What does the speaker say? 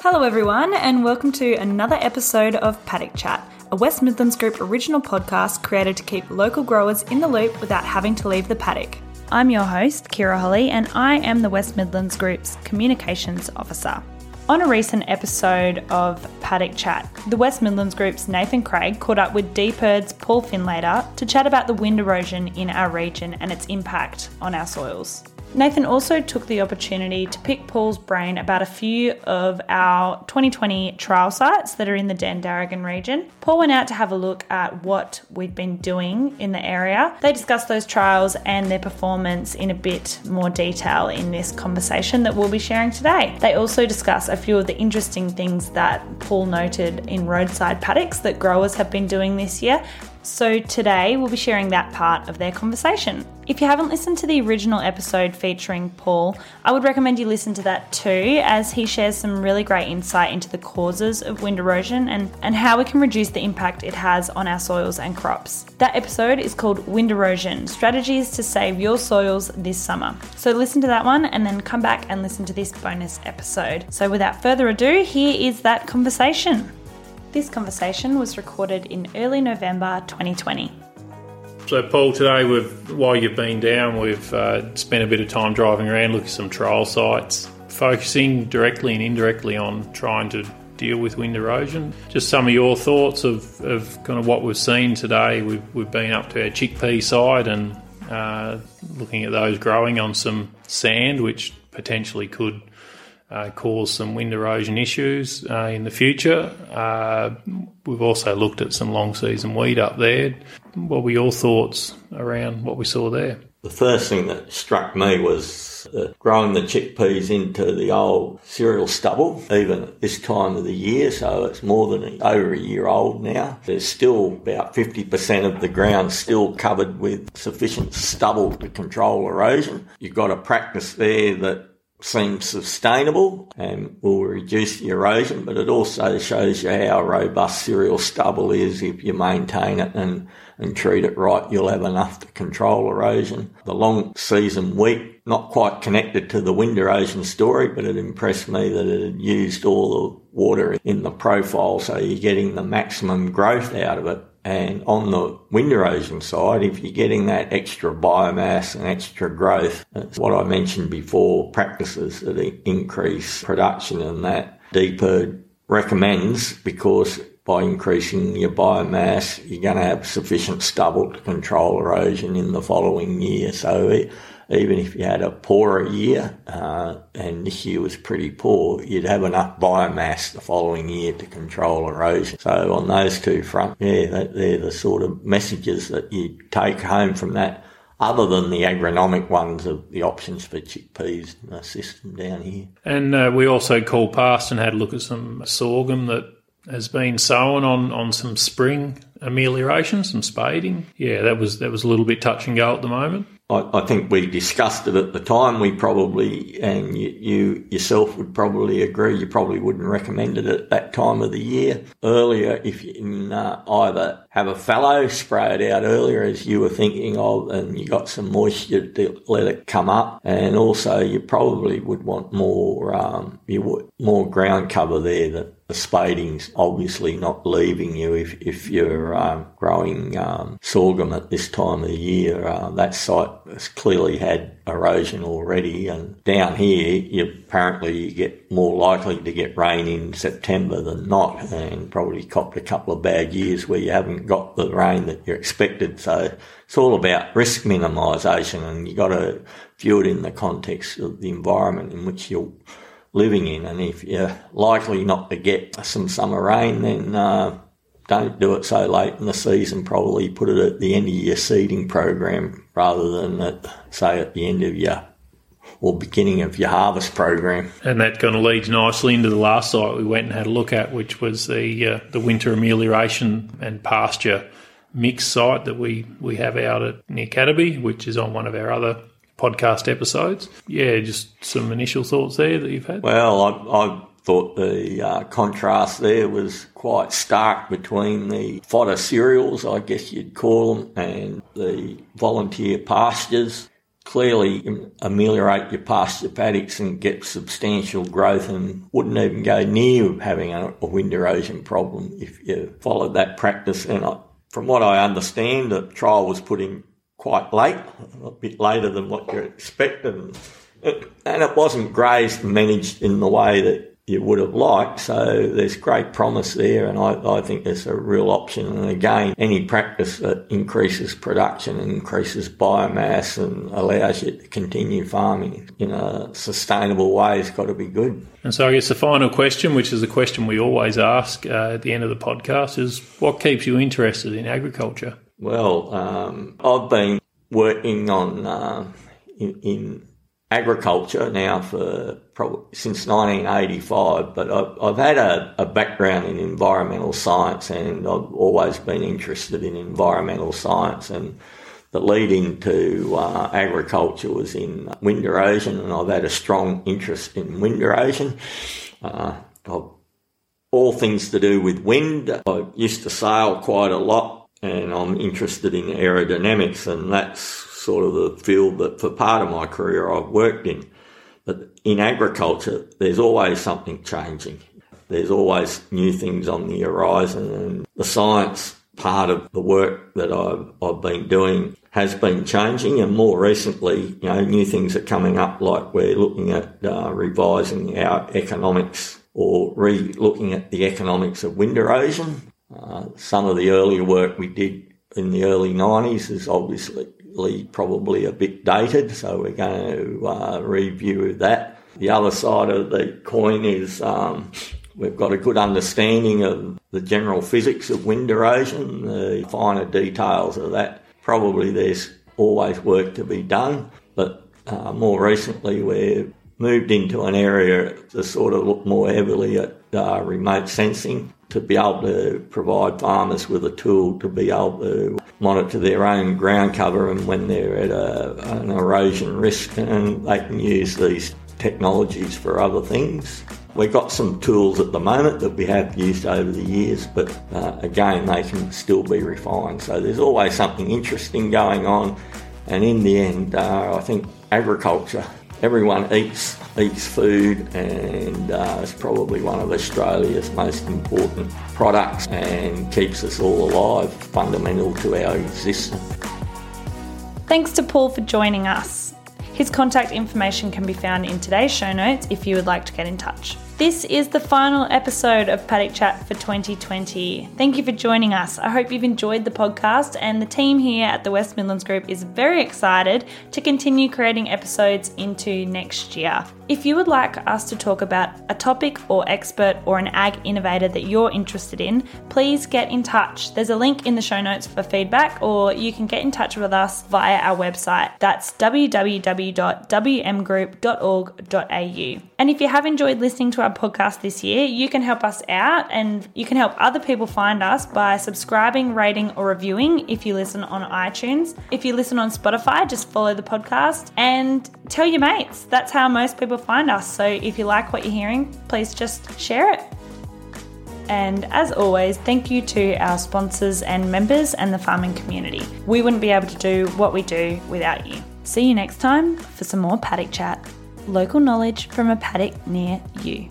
Hello, everyone, and welcome to another episode of Paddock Chat, a West Midlands Group original podcast created to keep local growers in the loop without having to leave the paddock. I'm your host, Kira Holly, and I am the West Midlands Group's Communications Officer. On a recent episode of Paddock Chat, the West Midlands Group's Nathan Craig caught up with DPIRD's Paul Findlater to chat about the wind erosion in our region and its impact on our soils. Nathan also took the opportunity to pick Paul's brain about a few of our 2020 trial sites that are in the Dandaragan region. Paul went out to have a look at what we've been doing in the area. They discussed those trials and their performance in a bit more detail in this conversation that we'll be sharing today. They also discuss a few of the interesting things that Paul noted in roadside paddocks that growers have been doing this year so today we'll be sharing that part of their conversation. If you haven't listened to the original episode featuring Paul, I would recommend you listen to that too, as he shares some really great insight into the causes of wind erosion and, and how we can reduce the impact it has on our soils and crops. That episode is called Wind Erosion Strategies to Save Your Soils This Summer. So listen to that one and then come back and listen to this bonus episode. So without further ado, here is that conversation. This conversation was recorded in early November 2020. So, Paul, today we've while you've been down, we've uh, spent a bit of time driving around, looking at some trial sites, focusing directly and indirectly on trying to deal with wind erosion. Just some of your thoughts of, of kind of what we've seen today. We've, we've been up to our chickpea side and uh, looking at those growing on some sand, which potentially could uh, cause some wind erosion issues uh, in the future. Uh, we've also looked at some long season wheat up there. What were your thoughts around what we saw there? The first thing that struck me was uh, growing the chickpeas into the old cereal stubble, even at this time of the year, so it's more than over a year old now. There's still about 50% of the ground still covered with sufficient stubble to control erosion. You've got a practice there that seems sustainable and will reduce the erosion, but it also shows you how robust cereal stubble is if you maintain it and, and treat it right. You'll have enough to control erosion. The long season wheat, not quite connected to the wind erosion story, but it impressed me that it had used all the water in the profile, so you're getting the maximum growth out of it. And on the wind erosion side, if you're getting that extra biomass and extra growth, that's what I mentioned before, practices that increase production and that DPIRD recommends because by increasing your biomass, you're going to have sufficient stubble to control erosion in the following year. So it, even if you had a poorer year, uh, and this year was pretty poor, you'd have enough biomass the following year to control erosion. So on those two fronts, yeah, they're the sort of messages that you take home from that other than the agronomic ones of the options for chickpeas in the system down here. And uh, we also called past and had a look at some sorghum that has been sown on, on some spring amelioration, some spading. Yeah, that was that was a little bit touch and go at the moment. I, I, think we discussed it at the time. We probably, and you, you, yourself would probably agree, you probably wouldn't recommend it at that time of the year. Earlier, if you can uh, either have a fallow, spray it out earlier as you were thinking of, and you got some moisture to let it come up. And also, you probably would want more, um, you would, more ground cover there that the spading's obviously not leaving you if, if you're um, growing um, sorghum at this time of year. Uh, that site has clearly had erosion already, and down here, you apparently you get more likely to get rain in September than not, and probably copped a couple of bad years where you haven't got the rain that you expected. So it's all about risk minimisation, and you've got to view it in the context of the environment in which you're living in. And if you're likely not to get some summer rain, then uh, don't do it so late in the season. Probably put it at the end of your seeding program rather than at, say, at the end of your or beginning of your harvest program. And that kind of leads nicely into the last site we went and had a look at, which was the uh, the winter amelioration and pasture mix site that we, we have out at near Cataby, which is on one of our other podcast episodes. Yeah, just some initial thoughts there that you've had. Well, I, I thought the uh, contrast there was quite stark between the fodder cereals, I guess you'd call them, and the volunteer pastures. clearly ameliorate your pasture paddocks and get substantial growth and wouldn't even go near having a, a wind erosion problem if you followed that practice. And I, from what I understand, the trial was put in quite late, a bit later than what you expected. And it, wasn't grazed and managed in the way that you would have liked. So there's great promise there, and I, I think there's a real option. And again, any practice that increases production increases biomass and allows you to continue farming in a sustainable way has got to be good. And so I guess the final question, which is the question we always ask uh, at the end of the podcast, is what keeps you interested in agriculture? Well, um, I've been working on uh, in, in agriculture now for probably since 1985, but I've, I've had a, a, background in environmental science and I've always been interested in environmental science and the lead into uh, agriculture was in wind erosion and I've had a strong interest in wind erosion. Uh, all things to do with wind. I used to sail quite a lot and I'm interested in aerodynamics and that's sort of the field that for part of my career I've worked in. But in agriculture, there's always something changing. There's always new things on the horizon and the science part of the work that I've, I've been doing has been changing and more recently, you know, new things are coming up like we're looking at uh, revising our economics or re-looking at the economics of wind erosion. Uh, some of the earlier work we did in the early 90s is obviously probably a bit dated, so we're going to uh, review that. The other side of the coin is um, we've got a good understanding of the general physics of wind erosion, the finer details of that. Probably there's always work to be done, but uh, more recently we've moved into an area to sort of look more heavily at uh, remote sensing to be able to provide farmers with a tool to be able to monitor their own ground cover and when they're at a, an erosion risk and they can use these technologies for other things. We've got some tools at the moment that we have used over the years, but uh, again, they can still be refined. So there's always something interesting going on, and in the end, uh, I think agriculture everyone eats eats food and uh, it's probably one of Australia's most important products and keeps us all alive, fundamental to our existence. Thanks to Paul for joining us. His contact information can be found in today's show notes if you would like to get in touch. This is the final episode of Paddock Chat for 2020. Thank you for joining us. I hope you've enjoyed the podcast, and the team here at the West Midlands Group is very excited to continue creating episodes into next year. If you would like us to talk about a topic or expert or an ag innovator that you're interested in, please get in touch. There's a link in the show notes for feedback, or you can get in touch with us via our website. That's www.wmgroup.org.au. And if you have enjoyed listening to our podcast this year, you can help us out and you can help other people find us by subscribing, rating, or reviewing if you listen on iTunes. If you listen on Spotify, just follow the podcast and tell your mates. That's how most people find us. So if you like what you're hearing, please just share it. And as always, thank you to our sponsors and members and the farming community. We wouldn't be able to do what we do without you. See you next time for some more paddock chat. Local knowledge from a paddock near you.